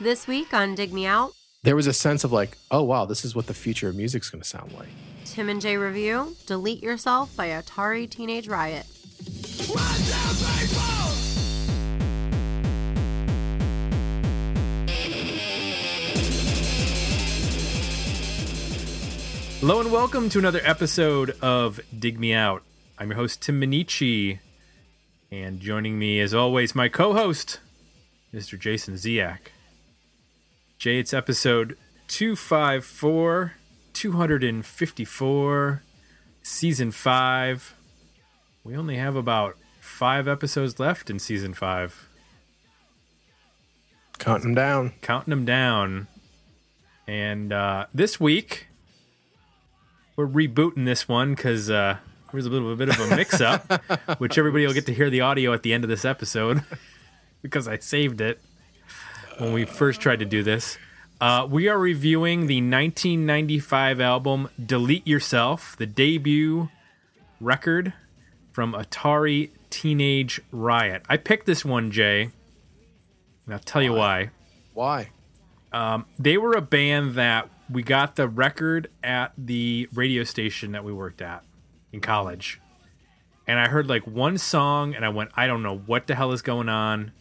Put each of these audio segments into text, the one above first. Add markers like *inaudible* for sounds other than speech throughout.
This week on Dig Me Out, There was a sense of like, oh wow, this is what the future of music's going to sound like. Tim and Jay review Delete Yourself by Atari Teenage Riot. Hello and welcome to another episode of Dig Me Out. I'm your host Tim Minneci, and joining me as always my co-host, Mr. Jason Ziak. Jay, it's episode 254, 254, season 5. We only have about 5 episodes left in season 5. Counting them down. Counting them down. And uh, this week we're rebooting this one because uh, there was a little bit of a mix up, *laughs* which everybody will get to hear the audio at the end of this episode *laughs* because I saved it when we first tried to do this. Uh, we are reviewing the 1995 album Delete Yourself, the debut record from Atari Teenage Riot. I picked this one, Jay, and I'll tell you why Why? they were a band that we got the record at the radio station that we worked at in college. And I heard like one song and I went, I don't know what the hell is going on.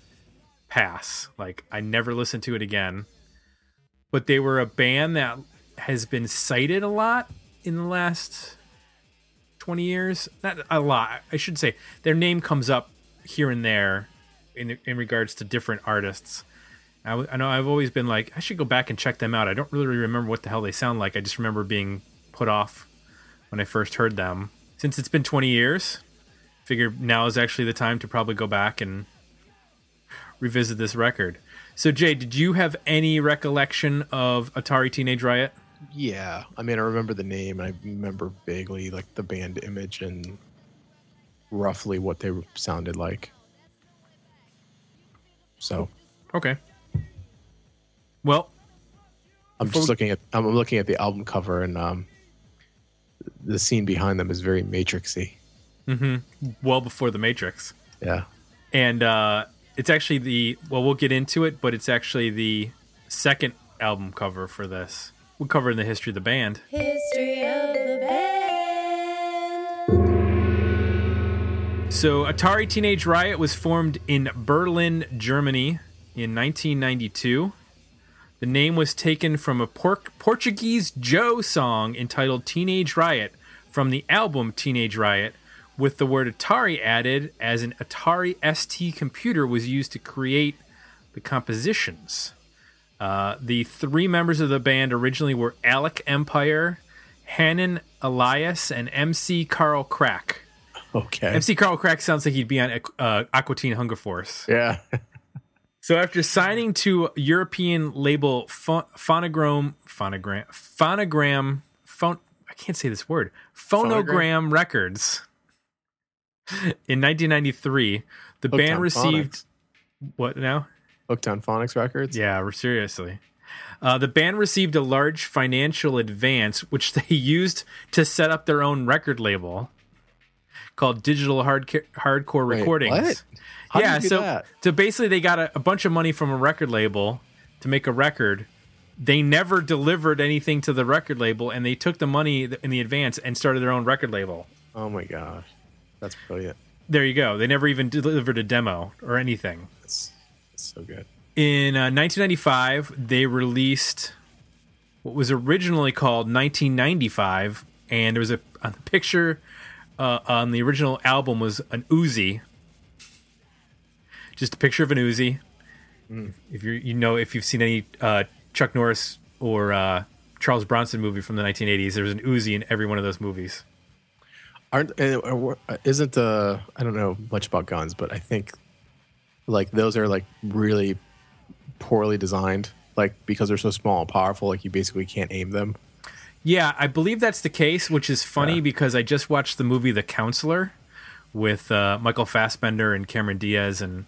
Pass. Like I never listened to it again. But they were a band that has been cited a lot in the last 20 years. Not a lot. I should say their name comes up here and there in in regards to different artists. I, w- I know I've always been like, I should go back and check them out. I don't really remember what the hell they sound like. I just remember being put off when I first heard them. Since it's been 20 years, figure now is actually the time to probably go back and revisit this record. So, Jay, did you have any recollection of Atari Teenage Riot? Yeah. I mean, I remember the name. I remember vaguely like the band image and roughly what they sounded like. So Okay. Well, I'm just looking at I'm looking at the album cover and um, the scene behind them is very matrixy. well before The Matrix. Yeah. and uh, it's actually the well we'll get into it but it's actually the second album cover for this. We're covering the history of the band. History of the band. so atari teenage riot was formed in berlin germany in 1992 the name was taken from a por- portuguese joe song entitled teenage riot from the album teenage riot with the word atari added as an atari st computer was used to create the compositions Uh, the three members of the band originally were Alec Empire, Hanin Elias, and MC Carl Crack. Okay. MC Carl Crack sounds like he'd be on uh, Aqua Teen Hunger Force. yeah. So after signing to European label Pho- Phonogram, Phonogram, Phonogram, phon- I can't say this word, Phonogram Records. In 1993, the Hooked band received Phonics. what now? Hooked on Phonics Records. Yeah, seriously. Uh, the band received a large financial advance, which they *laughs* used to set up their own record label called Digital Hard- Hardcore Wait, Recordings. what? How did yeah, so that? so basically, they got a, a bunch of money from a record label to make a record. They never delivered anything to the record label, and they took the money in the advance and started their own record label. Oh my gosh. That's brilliant. There you go. They never even delivered a demo or anything. That's, that's so good. In uh, 1995, they released what was originally called 1995, and there was a, a picture uh, on the original album was an Uzi, just a picture of an Uzi. If you you know if you've seen any uh, Chuck Norris or uh, Charles Bronson movie from the 1980s, there was an Uzi in every one of those movies. Aren't uh, uh, isn't the I don't know much about guns, but I think like those are like really poorly designed. Like because they're so small and powerful, like you basically can't aim them. Yeah, I believe that's the case, which is funny because I just watched the movie The Counselor with uh, Michael Fassbender and Cameron Diaz and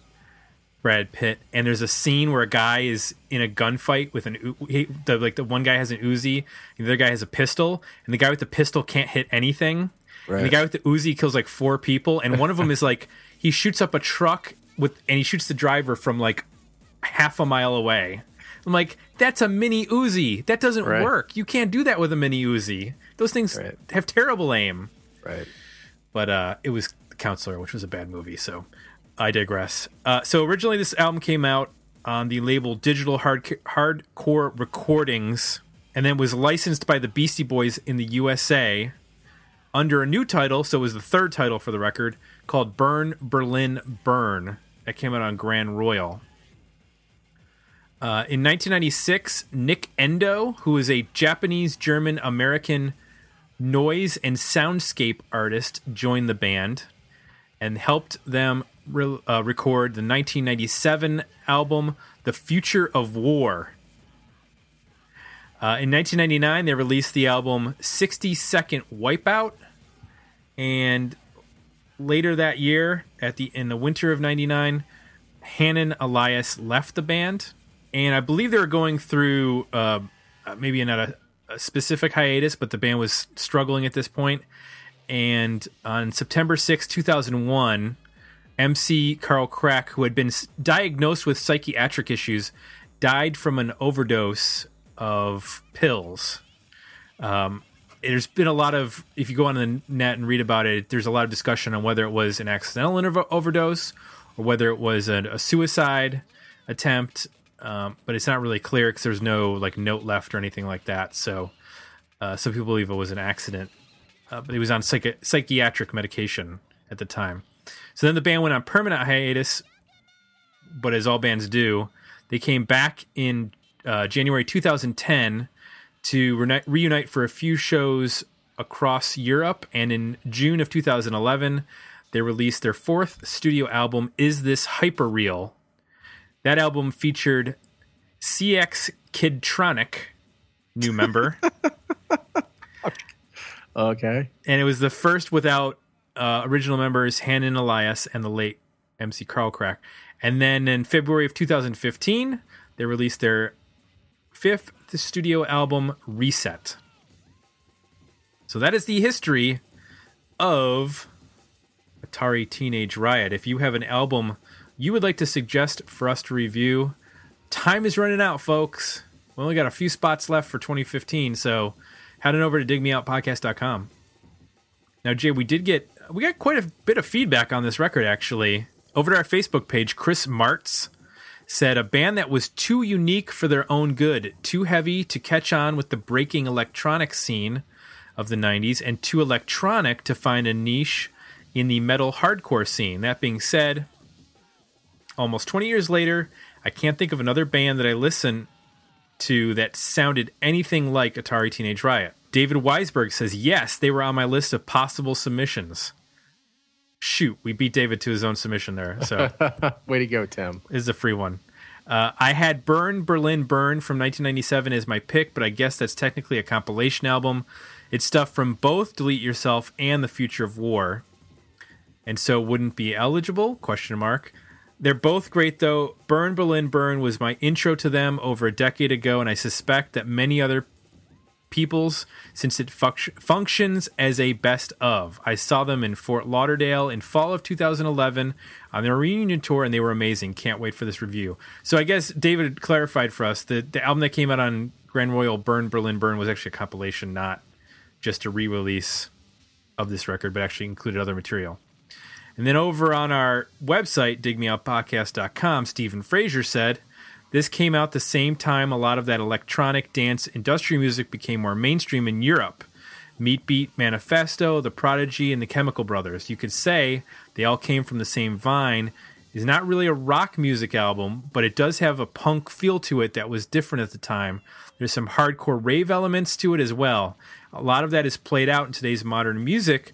Brad Pitt, and there's a scene where a guy is in a gunfight with an he, the, like the one guy has an Uzi, and the other guy has a pistol, and the guy with the pistol can't hit anything. And the guy with the Uzi kills like four people, and one of them is like he shoots up a truck with, and he shoots the driver from like half a mile away. I'm like, that's a mini Uzi. That doesn't Right. work. You can't do that with a mini Uzi. Those things Right. have terrible aim. Right. But uh, it was Counselor, which was a bad movie. So I digress. Uh, so originally, this album came out on the label Digital Hard- Hardcore Recordings, and then was licensed by the Beastie Boys in the USA under a new title. So it was the third title for the record called Burn Berlin Burn. That came out on Grand Royal. Uh, in 1996, Nic Endo, who is a Japanese German American noise and soundscape artist, joined the band and helped them re- uh, record the 1997 album The Future of War. Uh, in 1999, they released the album 60 Second Wipeout, and later that year, at the in the winter of '99, Hanin Elias left the band, and I believe they were going through uh, maybe not a, a specific hiatus, but the band was struggling at this point. And on September 6, 2001, MC Carl Crack, who had been diagnosed with psychiatric issues, died from an overdose of pills. Um, there's been a lot of, if you go on the net and read about it, there's a lot of discussion on whether it was an accidental inter- overdose or whether it was a, a suicide attempt. Um, but it's not really clear because there's no like note left or anything like that. So uh, some people believe it was an accident uh, but he was on psychi- psychiatric medication at the time. So then the band went on permanent hiatus, but as all bands do, they came back in uh, January 2010 to reuni- reunite for a few shows across Europe. And in June of 2011, they released their fourth studio album, Is This Hyperreal? That album featured CX Kidtronic, new member. *laughs* Okay. and it was the first without uh, original members Hanin Elias and the late MC Carl Crack. And then in February of 2015, they released their fifth studio album, Reset. So that is the history of Atari Teenage Riot. If you have an album you would like to suggest for us to review, time is running out, folks. We only got a few spots left for 2015, so head on over to digmeoutpodcast.com. Now, Jay, we did get we got quite a bit of feedback on this record actually. Over to our Facebook page, Chris Martz said a band that was too unique for their own good, too heavy to catch on with the breaking electronic scene of the 90s, and too electronic to find a niche in the metal hardcore scene. That being said, almost 20 years later, I can't think of another band that I listen to that sounded anything like Atari Teenage Riot. David Weisberg says, yes, they were on my list of possible submissions. Shoot, we beat David to his own submission there. So *laughs* Way to go, Tim. this is a free one. Uh, I had Burn Berlin Burn from 1997 as my pick, but I guess that's technically a compilation album. It's stuff from both Delete Yourself and The Future of War, and so wouldn't be eligible? Question mark. They're both great though. Burn Berlin Burn was my intro to them over a decade ago, and I suspect that many other people's since it func- functions as a best of. I saw them in Fort Lauderdale in fall of 2011 on their reunion tour, and they were amazing. Can't wait for this review. So I guess David clarified for us that the album that came out on Grand Royal Burn Berlin Burn was actually a compilation, not just a re-release of this record, but actually included other material. And then over on our website, digmeoutpodcast.com, Stephen Fraser said, This came out the same time a lot of that electronic dance industrial music became more mainstream in Europe. Meat Beat Manifesto, The Prodigy, and the Chemical Brothers. You could say they all came from the same vine. It's not really a rock music album, but it does have a punk feel to it that was different at the time. There's some hardcore rave elements to it as well. A lot of that is played out in today's modern music,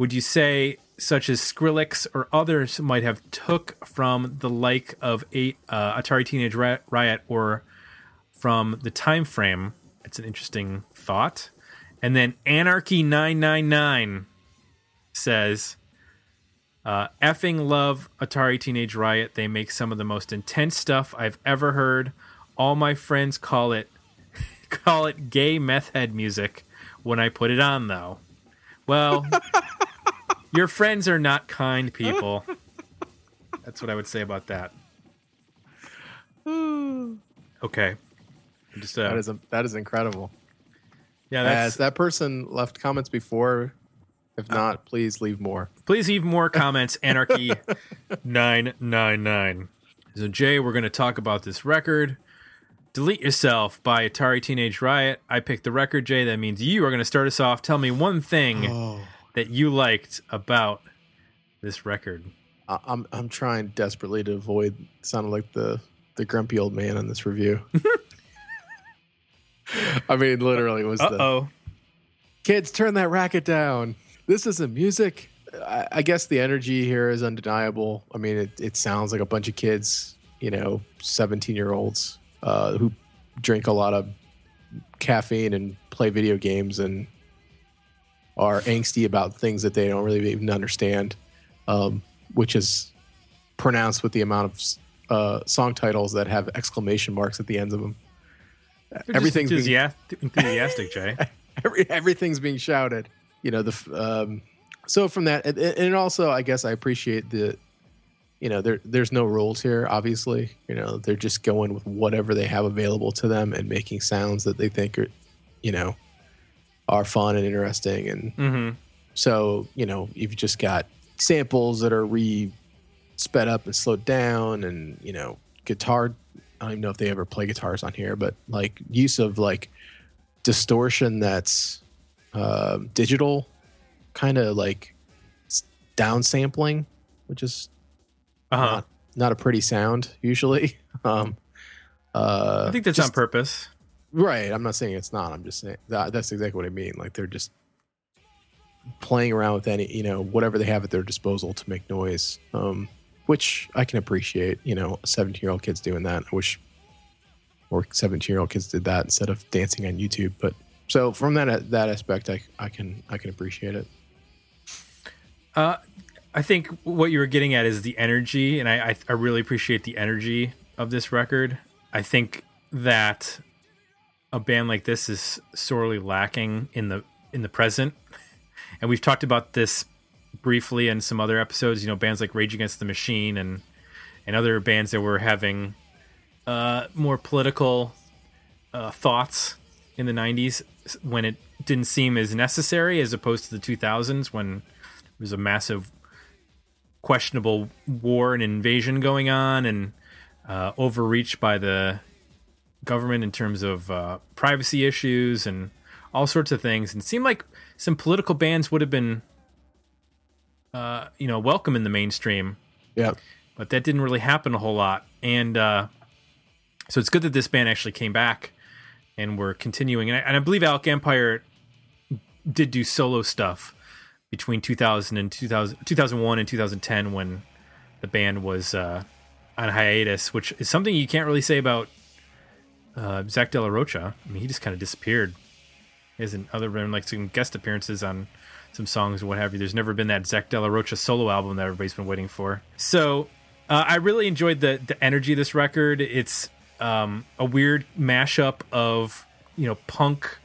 would you say such as Skrillex or others might have took from the like of uh, Atari Teenage Riot or from the time frame? It's an interesting thought. And then Anarchy 999 says, uh, effing love Atari Teenage Riot. They make some of the most intense stuff I've ever heard. All my friends call it *laughs* call it gay meth head music when I put it on though. Well, *laughs* your friends are not kind people. That's what I would say about that. *sighs* Okay. Just uh, That is that is incredible. yeah. As That's, that person left comments before, if Uh, not, please leave more. please leave more *laughs* comments. Anarchy nine nine nine. So Jay, we're going to talk about this record. Delete Yourself by Atari Teenage Riot. I picked the record, Jay. That means you are going to start us off. Tell me one thing Oh. That you liked about this record. I'm I'm trying desperately to avoid sounding like the the grumpy old man in this review. *laughs* I mean, literally, it was Uh the oh. kids turn that racket down. This isn't music. I, I guess the energy here is undeniable. I mean, it, it sounds like a bunch of kids, you know, 17 year olds uh, who drink a lot of caffeine and play video games and are angsty about things that they don't really even understand, um, which is pronounced with the amount of uh, song titles that have exclamation marks at the ends of them. Everything's being- enthusiastic, enthusiastic Jay. *laughs* Every, everything's being shouted. You know the um, so from that, and, and also I guess I appreciate the, you know, there there's no rules here. Obviously, you know they're just going with whatever they have available to them and making sounds that they think are, you know, are fun and interesting. And Mm-hmm. so you know you've just got samples that are re sped up and slowed down, and you know guitar. I don't even know if they ever play guitars on here, but like use of like distortion that's uh, digital, kind of like downsampling, which is Uh huh. not, not a pretty sound usually. *laughs* um, uh, I think that's just- on purpose. Right. I'm not saying it's not. I'm just saying that, that's exactly what I mean. Like they're just playing around with any, you know, whatever they have at their disposal to make noise, um, which I can appreciate. You know, 17 year old kids doing that. I wish more 17 year old kids did that instead of dancing on YouTube. But so from that that aspect, I, I can I can appreciate it. Uh, I think what you were getting at is the energy, and I, I, I really appreciate the energy of this record. I think that a band like this is sorely lacking in the in the present, *laughs* and we've talked about this briefly in some other episodes. You know, bands like Rage Against the Machine and and other bands that were having uh, more political uh, thoughts in the '90s when it didn't seem as necessary as opposed to the 2000s when there was a massive questionable war and invasion going on and uh, overreach by the government in terms of uh, privacy issues and all sorts of things. And it seemed like some political bands would have been, uh, you know, welcome in the mainstream, Yeah. but that didn't really happen a whole lot. And uh, so it's good that this band actually came back and we're continuing. And I, and I believe Alec Empire did do solo stuff between 2000 and 2000, 2001 and 2010 when the band was uh, on hiatus, which is something you can't really say about uh, Zack De La Rocha. I mean, he just kind of disappeared. He hasn't, other than like some guest appearances on some songs or what have you. There's never been that Zack De La Rocha solo album that everybody's been waiting for. So uh, I really enjoyed the the energy of this record. It's um, a weird mashup of you know punk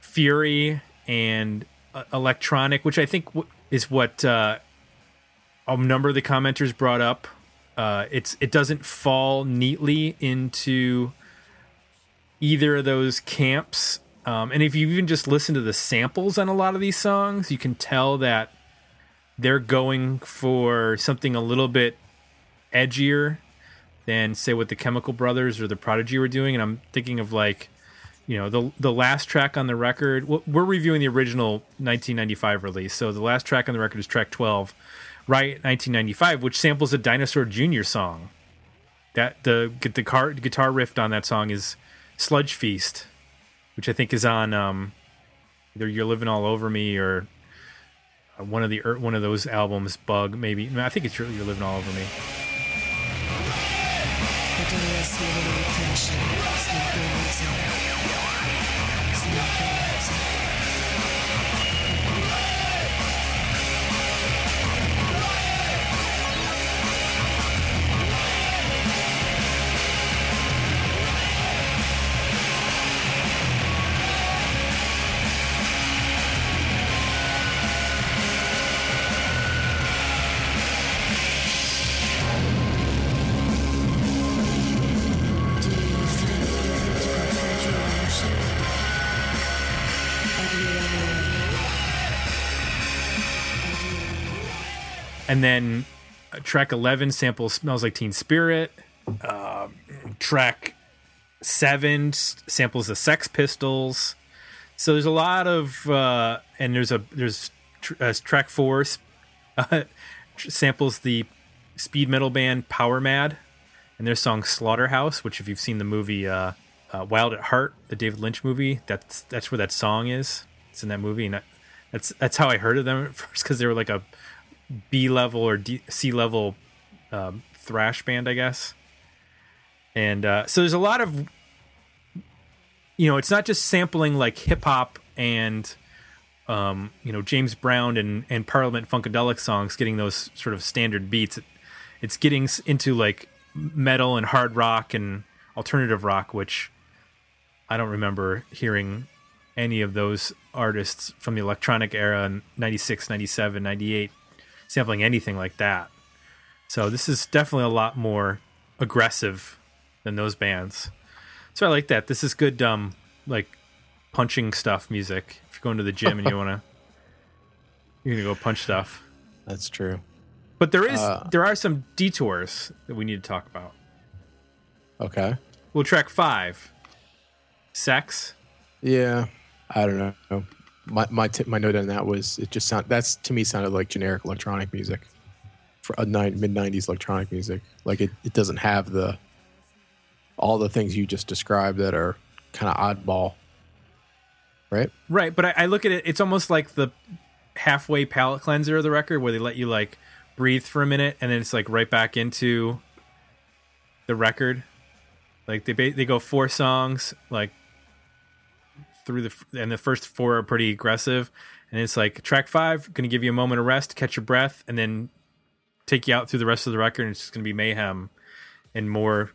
fury and uh, electronic, which I think w- is what uh, a number of the commenters brought up. Uh, it's it doesn't fall neatly into either of those camps. Um, and if you even just listen to the samples on a lot of these songs, you can tell that they're going for something a little bit edgier than say what the Chemical Brothers or the Prodigy were doing. And I'm thinking of like, you know, the the last track on the record. We're reviewing the original 1995 release, so the last track on the record is track 12, right? 1995, which samples a Dinosaur Jr. song. That the the guitar riff on that song is Sludge Feast, which I think is on um, either You're Living All Over Me or uh, one of the er, one of those albums, Bug maybe. I think it's You're Living All Over Me. And then uh, track 11 samples smells like teen spirit. Uh, track 7 samples the sex pistols. So there's a lot of uh, and there's a there's tr- uh, track 4 s- *laughs* uh, samples the speed metal band power mad and their song slaughterhouse which if you've seen the movie uh, uh, wild at heart the david lynch movie that's that's where that song is. It's in that movie and that, that's that's how i heard of them at *laughs* first because they were like a B level or C level um, thrash band, I guess. And uh, so there's a lot of, you know, it's not just sampling like hip hop and, um, you know, James Brown and, and Parliament Funkadelic songs, getting those sort of standard beats. It's getting into like metal and hard rock and alternative rock, which I don't remember hearing any of those artists from the electronic era in 96, 97, 98 sampling anything like that. So this is definitely a lot more aggressive than those bands. So I like that. This is good um like punching stuff music. If you're going to the gym and you want to *laughs* you're to go punch stuff. That's true. But there is Uh, there are some detours that we need to talk about. Okay. Well, track 5. Sex. Yeah. I don't know. My my t- my note on that was it just sound that's to me sounded like generic electronic music for a mid '90s electronic music. Like it, it doesn't have the all the things you just described that are kind of oddball, right? Right, but I, I look at it. It's almost like the halfway palate cleanser of the record, where they let you like breathe for a minute, and then it's like right back into the record. Like they they go four songs, like through the and the first four are pretty aggressive, and it's like track five going to give you a moment of rest, catch your breath, and then take you out through the rest of the record. And it's just going to be mayhem and more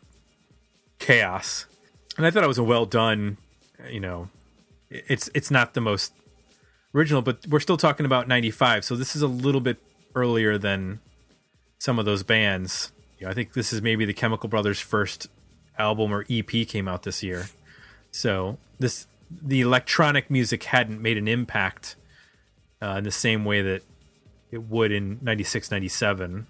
chaos. And I thought it was a well done, you know, it's it's not the most original, but we're still talking about '95, so this is a little bit earlier than some of those bands. You know, I think this is maybe the Chemical Brothers' first album or EP came out this year. So this the electronic music hadn't made an impact uh, in the same way that it would in 96 97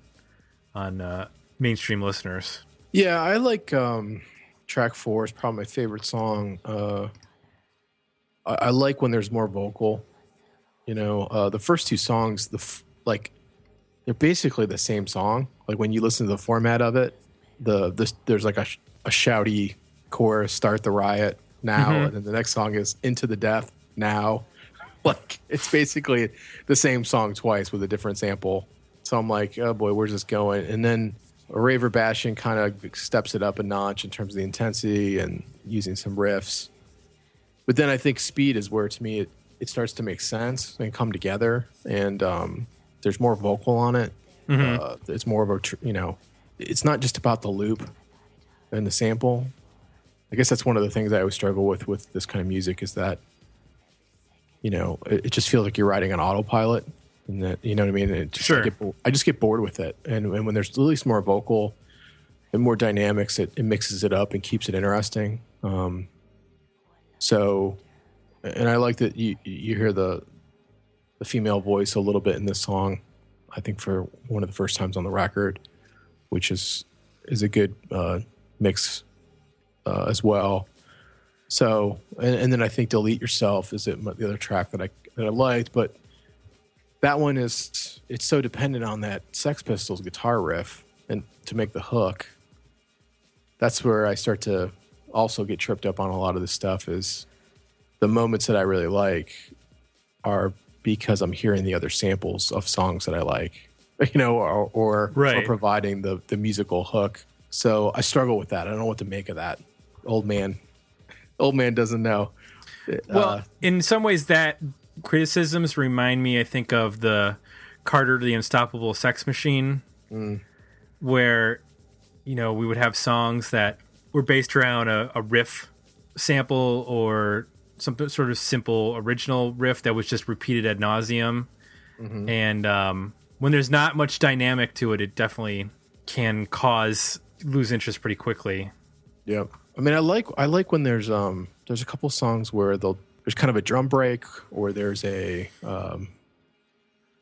on uh, mainstream listeners Yeah, I like um, track four. is probably my favorite song. Uh, I, I like when there's more vocal. You know, uh, the first two songs, the f- like, they're basically the same song. Like when you listen to the format of it, the this there's like a, sh- a shouty chorus, "Start the riot now," and then the next song is "Into the Death now." *laughs* like it's basically the same song twice with a different sample. So I'm like, oh boy, where's this going? And then Raver Bashing kind of steps it up a notch in terms of the intensity and using some riffs. But then I think Speed is where to me it, it starts to make sense and come together. And um, there's more vocal on it. Uh, it's more of a, tr- you know, it's not just about the loop and the sample. I guess that's one of the things I always struggle with with this kind of music is that you know, it, it just feels like you're riding on autopilot. And that, you know what I mean? It just, Sure. I, get, I just get bored with it. And, and when there's at least more vocal and more dynamics, it, it mixes it up and keeps it interesting. Um, so, and I like that you, you hear the, the female voice a little bit in this song. I think for one of the first times on the record, which is, is a good, uh, mix, uh, as well. So, and, and then I think "Delete Yourself" is it the other track that I that I liked, but that one is it's so dependent on that Sex Pistols guitar riff and to make the hook. That's where I start to also get tripped up on a lot of this stuff. Is the moments that I really like are because I'm hearing the other samples of songs that I like, *laughs* you know, or or, Right. or providing the the musical hook. So I struggle with that. I don't know what to make of that. Old man, old man doesn't know. Well, Uh, in some ways, that criticisms remind me, I think, of the Carter the Unstoppable Sex Machine, where you know we would have songs that were based around a, a riff sample or some sort of simple original riff that was just repeated ad nauseum. And um, when there's not much dynamic to it, it definitely can cause lose interest pretty quickly. Yeah. I mean, I like I like when there's um there's a couple songs where they'll there's kind of a drum break or there's a um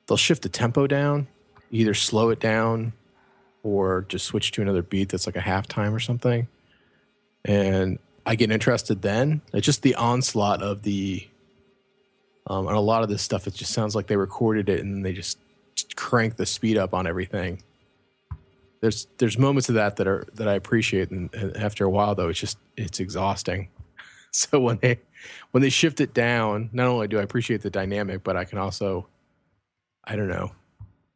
they'll shift the tempo down either slow it down or just switch to another beat that's like a halftime or something. And I get interested then. It's just the onslaught of the um, and a lot of this stuff. It just sounds like they recorded it and they just crank the speed up on everything. There's there's moments of that that are that I appreciate, and, and after a while though, it's just it's exhausting. *laughs* So when they when they shift it down, not only do I appreciate the dynamic, but I can also, I don't know,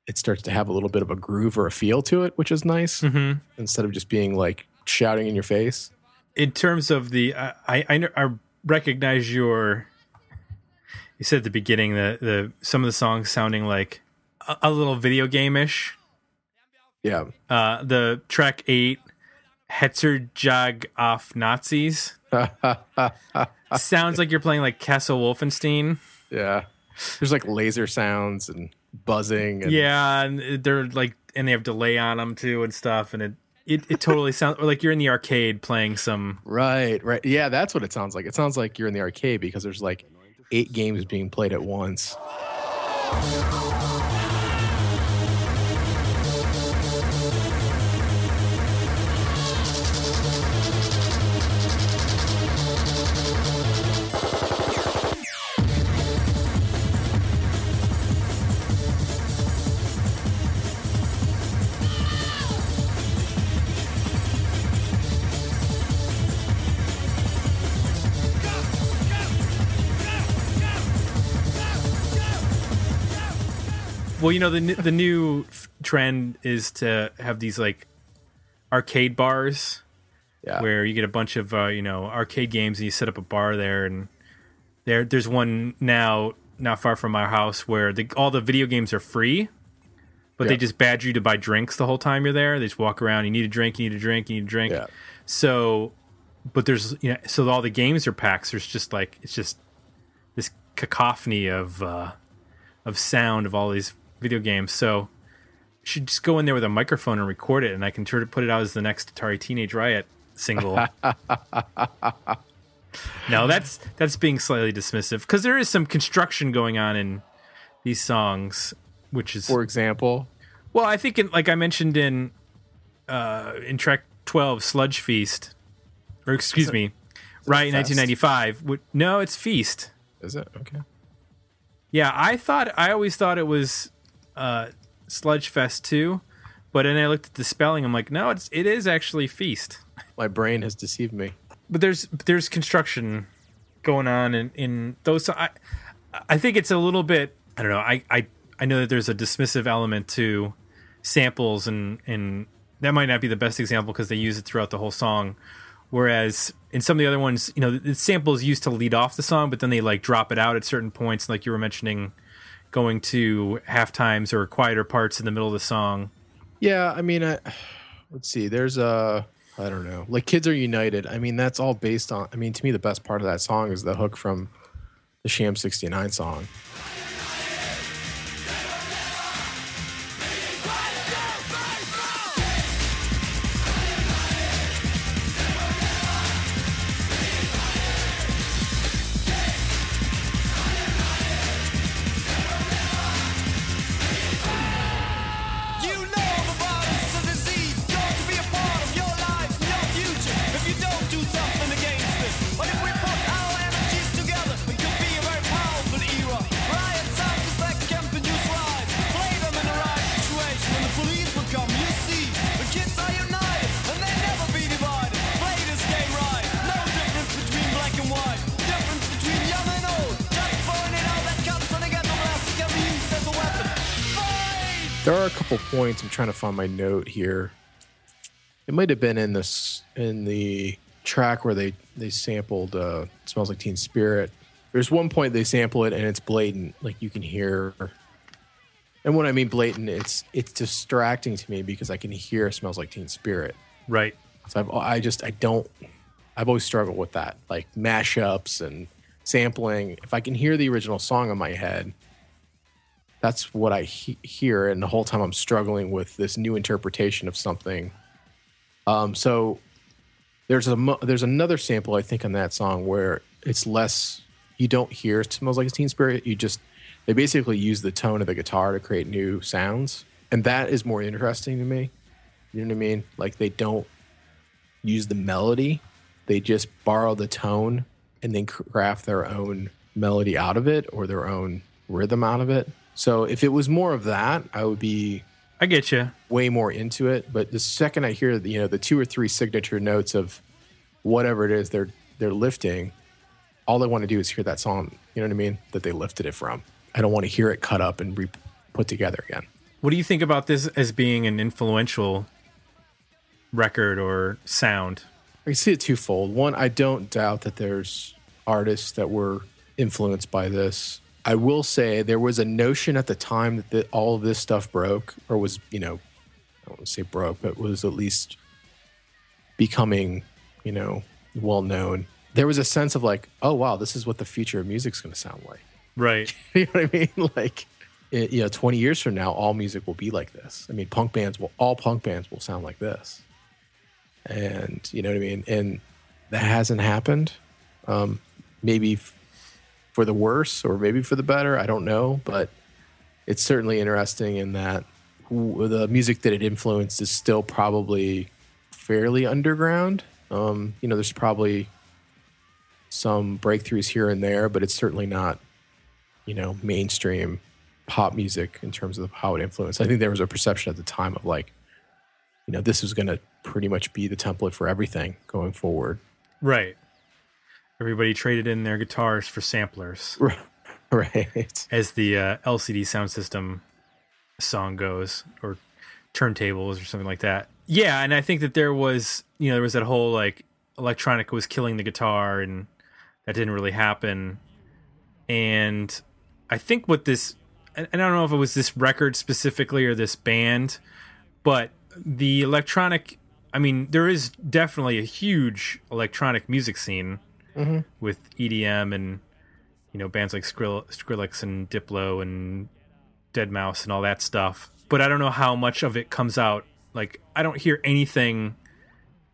it starts to have a little bit of a groove or a feel to it, which is nice Mm-hmm. instead of just being like shouting in your face. In terms of the, I, I, I I recognize your. You said at the beginning that the some of the songs sounding like a, a little video game ish. Yeah, Uh, the track eight, Hetzjagd auf Nazis. *laughs* Sounds like you're playing like Castle Wolfenstein. yeah. There's like laser sounds and buzzing. And Yeah, and they're like, and they have delay on them too and stuff, and it it, it totally sounds like you're in the arcade playing some. Right, right. Yeah, that's what it sounds like. It sounds like you're in the arcade because there's like eight games being played at once. Well, you know the the new trend is to have these like arcade bars Yeah. where you get a bunch of uh, you know arcade games and you set up a bar there and there there's one now not far from our house where the, all the video games are free but they just badger you to buy drinks the whole time you're there they just walk around you need a drink you need a drink you need a drink Yeah. so but there's you know so all the games are packs there's just like it's just this cacophony of uh of sound of all these video games so should just go in there with a microphone and record it and i can try to put it out as the next atari teenage riot single *laughs* no that's that's being slightly dismissive because there is some construction going on in these songs which is For example, well, I think in, like I mentioned in uh in track 12 Sludge Feast or excuse me, right in 1995. No, it's Feast. is it okay? Yeah, I thought I always thought it was uh Sludge Fest 2, but then I looked at the spelling I'm like, no, it's it is actually Feast. My brain has deceived me. But there's there's construction going on in in those I I think it's a little bit I don't know. I I I know that there's a dismissive element to samples and and that might not be the best example because they use it throughout the whole song. Whereas in some of the other ones, you know, the sample is used to lead off the song, but then they like drop it out at certain points, like you were mentioning, going to half times or quieter parts in the middle of the song. Yeah, I mean, I, *sighs* let's see. There's a, I don't know, like Kids Are United. I mean, that's all based on. I mean, to me, the best part of that song is the hook from the Sham '69 song. Couple points. I'm trying to find my note here. It might have been in this in the track where they they sampled uh, "Smells Like Teen Spirit." There's one point they sample it and it's blatant, like you can hear. And when I mean blatant, it's it's distracting to me because I can hear "Smells Like Teen Spirit." Right. So I've, I just I don't I've always struggled with that, like mashups and sampling. If I can hear the original song in my head, that's what I he- hear, and the whole time I'm struggling with this new interpretation of something. Um, so there's a mo- there's another sample I think on that song where it's less you don't hear it "Smells Like a Teen Spirit." You just they basically use the tone of the guitar to create new sounds. and that is more interesting to me. You know what I mean? Like they don't use the melody; they just borrow the tone and then craft their own melody out of it or their own rhythm out of it. So if it was more of that, I would be I get you. way more into it. But the second I hear you know the two or three signature notes of whatever it is they're they're lifting, all I want to do is hear that song. You know what I mean? That they lifted it from. I don't want to hear it cut up and re- put together again. What do you think about this as being an influential record or sound? I see it twofold. One, I don't doubt that there's artists that were influenced by this. I will say there was a notion at the time that the, all of this stuff broke, or was, you know, I don't want to say broke, but was at least becoming, you know, well known. There was a sense of like, oh wow, this is what the future of music's going to sound like. Right. *laughs* you know what I mean? *laughs* Like, it, you know, 20 years from now, all music will be like this. I mean, punk bands will, all punk bands will sound like this. And, you know what I mean? And that hasn't happened. Um, maybe for the worse or maybe for the better. I don't know. But it's certainly interesting in that the music that it influenced is still probably fairly underground. Um, you know, there's probably some breakthroughs here and there, but it's certainly not you know, mainstream pop music in terms of how it influenced. I think there was a perception at the time of like, you know, this was going to pretty much be the template for everything going forward. Right. Everybody traded in their guitars for samplers, *laughs* right. as the uh, LCD Soundsystem song goes, or turntables or something like that. Yeah, and I think that there was, you know, there was that whole like electronic was killing the guitar, and that didn't really happen. And I think what this, and I don't know if it was this record specifically or this band, but the electronic, I mean, there is definitely a huge electronic music scene with EDM and, you know, bands like Skrill, Skrillex and Diplo and deadmau5 and all that stuff. But I don't know how much of it comes out. Like, I don't hear anything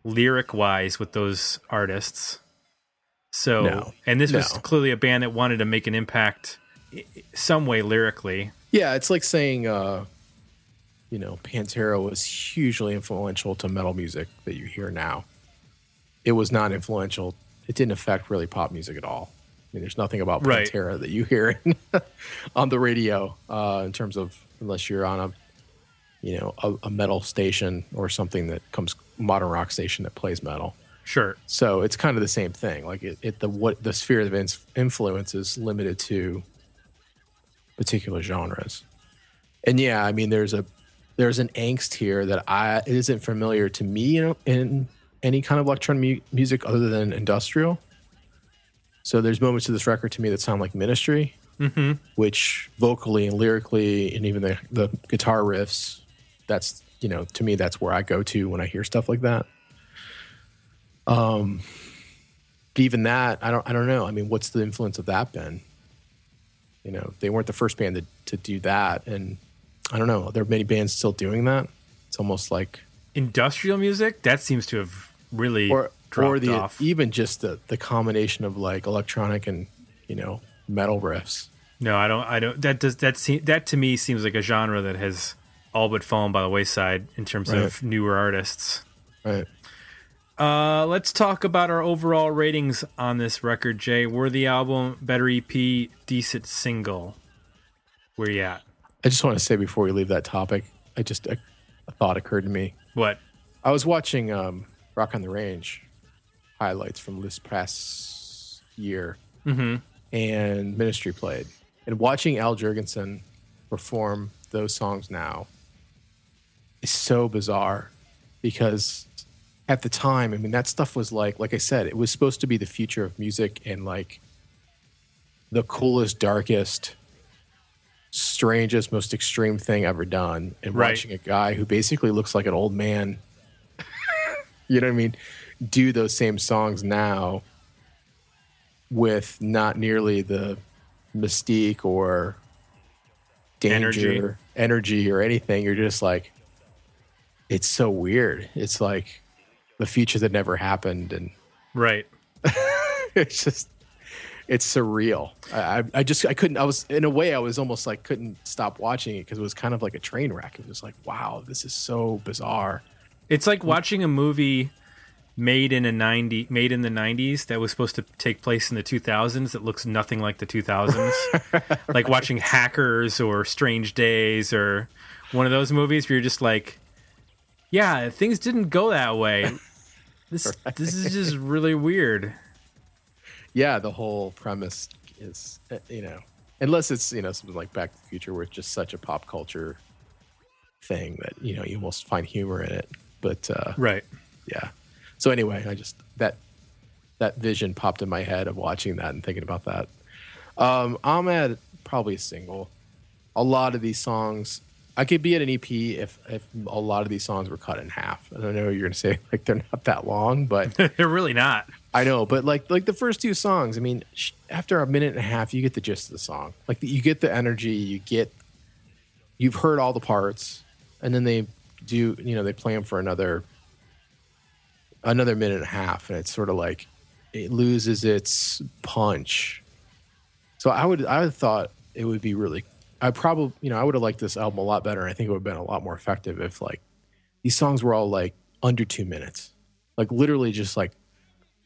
lyric wise with those artists. So, No. and this was clearly a band that wanted to make an impact some way lyrically. Yeah, it's like saying, uh, you know, Pantera was hugely influential to metal music that you hear now. It was not influential. It didn't affect really pop music at all. I mean, there's nothing about Right. Pantera that you hear *laughs* on the radio uh, in terms of unless you're on a, you know, a, a metal station or something that comes modern rock station that plays metal. Sure. So it's kind of the same thing. Like it, it the what the sphere of influence is limited to particular genres. And yeah, I mean, there's a there's an angst here that I it isn't familiar to me you know, in any kind of electronic mu- music other than industrial. So there's moments of this record to me that sound like Ministry, which vocally and lyrically, and even the the guitar riffs, that's you know to me that's where I go to when I hear stuff like that. Um, but even that, I don't I don't know. I mean, what's the influence of that been? You know, they weren't the first band to, to do that, and I don't know. There are many bands still doing that. It's almost like Industrial music, that seems to have really or or the off. even just the the combination of like electronic and you know metal riffs. No, I don't. I don't. That does that. Se- that to me seems like a genre that has all but fallen by the wayside in terms of newer artists. Right. Uh, let's talk about our overall ratings on this record, Jay. Worthy album, better EP, decent single. Where you at? I just want to say before we leave that topic, I just a, a thought occurred to me. What? I was watching um, Rock on the Range highlights from this past year, mm-hmm. and Ministry played, and watching Al Jourgensen perform those songs now is so bizarre because at the time, I mean, that stuff was like, like I said, it was supposed to be the future of music and like the coolest, darkest, strangest, most extreme thing ever done. And Right. watching a guy who basically looks like an old man, you know what I mean, do those same songs now with not nearly the mystique or danger, Energy. energy, or anything. You're just like, it's so weird. It's like the future that never happened. And Right. *laughs* it's just, it's surreal. I, I I just I couldn't. I was in a way I was almost like couldn't stop watching it because it was kind of like a train wreck. It was like wow, this is so bizarre. It's like watching a movie made in a 90 made in the 90s that was supposed to take place in the 2000s that looks nothing like the 2000s. *laughs* like watching Hackers or Strange Days or one of those movies where you're just like yeah, things didn't go that way. This this is just really weird. Yeah, the whole premise is uh, you know unless it's you know something like Back to the Future where it's just such a pop culture thing that you know you almost find humor in it. But uh, Right. yeah. So anyway, I just that that vision popped in my head of watching that and thinking about that. Um, I'm at probably a single. A lot of these songs, I could be at an EP if if a lot of these songs were cut in half. I don't know you're gonna say *laughs* like they're not that long, but *laughs* They're really not. I know. But like like the first two songs, I mean, sh- after a minute and a half, you get the gist of the song. Like you get the energy, you get you've heard all the parts, and then they do you know they play them for another another minute and a half, and it's sort of like it loses its punch. So I would I would thought it would be really I probably you know I would have liked this album a lot better. and I think it would have been a lot more effective if like these songs were all like under two minutes, like literally just like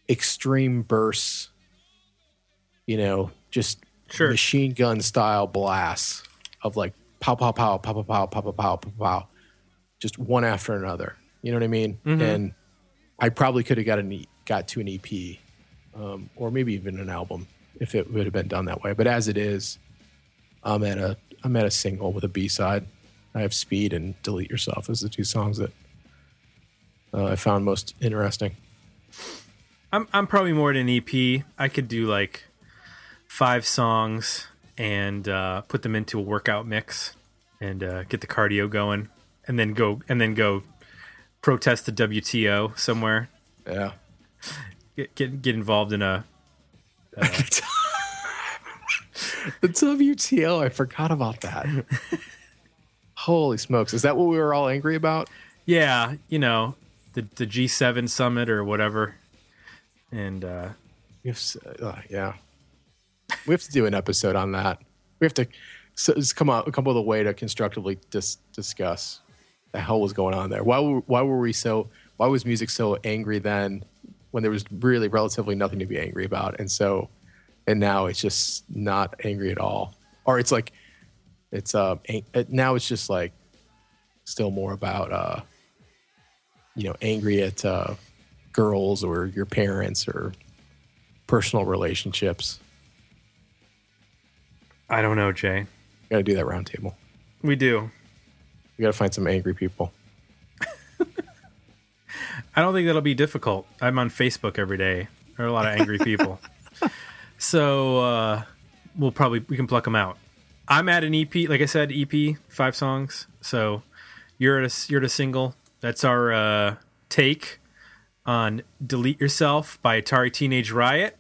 extreme bursts. You know, just Sure. machine gun style blasts of like pow pow pow pow pow pow pow pow pow pow pow, just one after another. You know what I mean? And I probably could have got an e- got to an EP, um, or maybe even an album if it would have been done that way. But as it is, I'm at a I'm at a single with a B side. I have Speed and Delete Yourself as the two songs that uh, I found most interesting. I'm I'm probably more at an EP. I could do like five songs and uh, put them into a workout mix and uh, get the cardio going, and then go and then go protest the WTO somewhere. Yeah. Get get, get involved in a *laughs* The WTO, I forgot about that. *laughs* Holy smokes. Is that what we were all angry about? yeah, you know, the the G7 summit or whatever. And uh, s- uh, yeah. We have to do an episode on that. We have to so, come out come up with a way to constructively dis- discuss the hell was going on there. Why were, why were we so why was music so angry then when there was really relatively nothing to be angry about and so and now it's just not angry at all or it's like it's uh now it's just like still more about uh you know angry at uh girls or your parents or personal relationships I don't know, Jay. got to do that roundtable. We do. We got to find some angry people I don't think that'll be difficult. I'm on Facebook every day. There are a lot of angry people. *laughs* so uh, we'll probably we can pluck them out. I'm at an EP, like I said, EP five songs. So you're at a you're at a single. That's our uh, take on "Delete Yourself" by Atari Teenage Riot.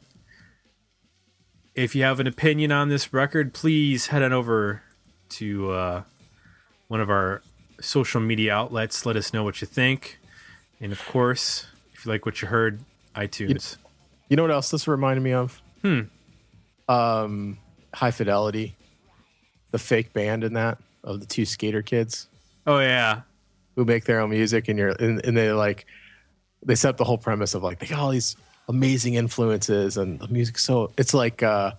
If you have an opinion on this record, please head on over to uh, one of our social media outlets. Let us know what you think. And of course, if you like what you heard, iTunes. you know what else this reminded me of hmm um high fidelity the fake band in that of the two skater kids Oh yeah, who make their own music and you're and, and they like they set up the whole premise of like they got all these amazing influences and the music so it's like uh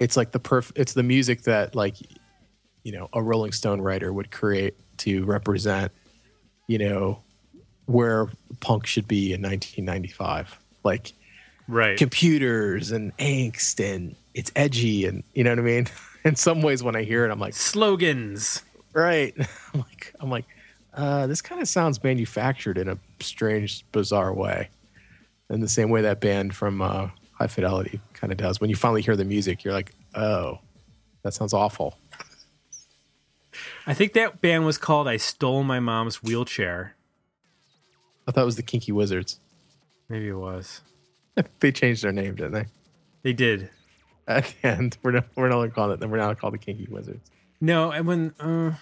it's like the perf it's the music that like you know a rolling stone writer would create to represent you know where punk should be in 1995 like right. computers and angst and it's edgy and you know what i mean? *laughs* In some ways when i hear it i'm like Slogans. right. *laughs* I'm like i'm like uh, this kind of sounds manufactured in a strange bizarre way. In the same way that band from uh, high fidelity kind of does. When you finally hear the music you're like oh that sounds awful I think that band was called "I Stole My Mom's Wheelchair." i thought it was the kinky wizards Maybe it was. *laughs* they changed their name didn't they They did. at the end we're not we're not calling it we're now called the kinky wizards No, and when uh,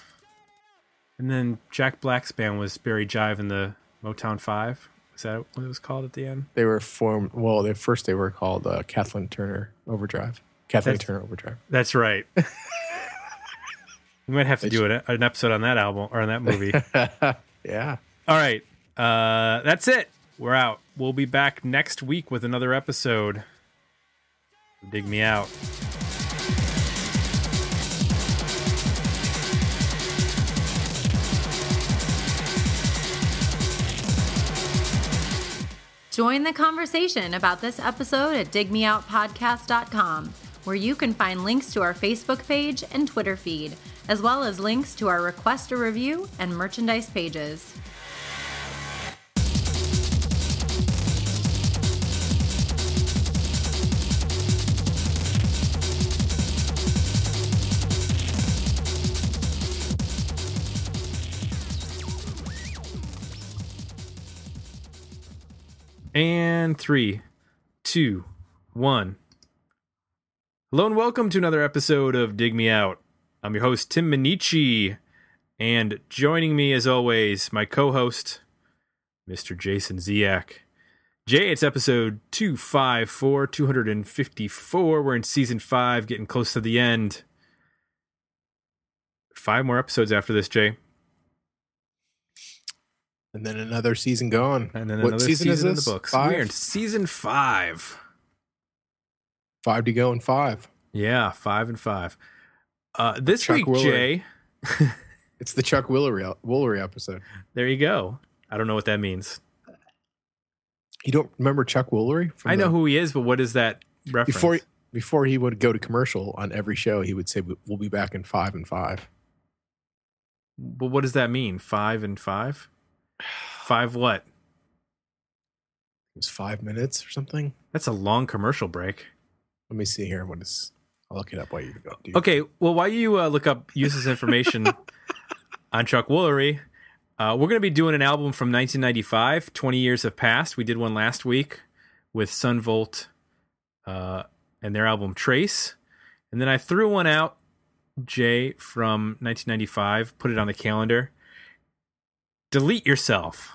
and then Jack Black's band was Barry Jive and the Motown Five. Is that what it was called at the end? They were formed. Well, they first they were called uh, Kathleen Turner Overdrive. Kathleen That's- Turner Overdrive. That's right. *laughs* we might have to do an, an episode on that album or on that movie. *laughs* yeah. All right. Uh, that's it. We're out. We'll be back next week with another episode. Dig me out. Join the conversation about this episode at digmeoutpodcast.com, where you can find links to our Facebook page and Twitter feed, as well as links to our request a review and merchandise pages. And three, two, one. Hello and welcome to another episode of Dig Me Out. I'm your host, Tim Minneci, and joining me as always, my co host, Mr. Jason Ziak. Jay, it's episode 254, 254. We're in season five, getting close to the end. Five more episodes after this, Jay. And then another season gone. And then what another season, season, is in the books. Five? We're in season five. Five to go and five. Yeah, five and five. Uh, this Chuck week, Woolery. Jay, *laughs* It's the Chuck Woolery, Woolery episode. there you go. I don't know what that means. You don't remember Chuck Woolery? from I know the- who he is, but what is that reference? before before he would go to commercial on every show, he would say, "We'll be back in five and five. but what does that mean? Five and five? Five what? It was five minutes or something. That's a long commercial break. Let me see here. What is? I'll look it up while you go. Dude. Okay, well, while you uh, look up useless information *laughs* on Chuck Woolery, uh, we're going to be doing an album from 1995. 20 years have passed. We did one last week with Son Volt uh, and their album Trace. And then I threw one out, Jay, from 1995, put it on the calendar. Delete Yourself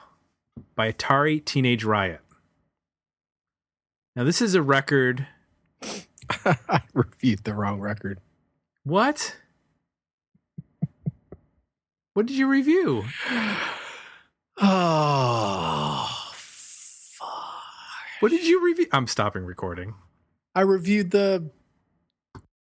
by Atari Teenage Riot. Now, this is a record. I *laughs* reviewed the wrong record. What? What did you review? *sighs* Oh, fuck. What did you review? I'm stopping recording. I reviewed the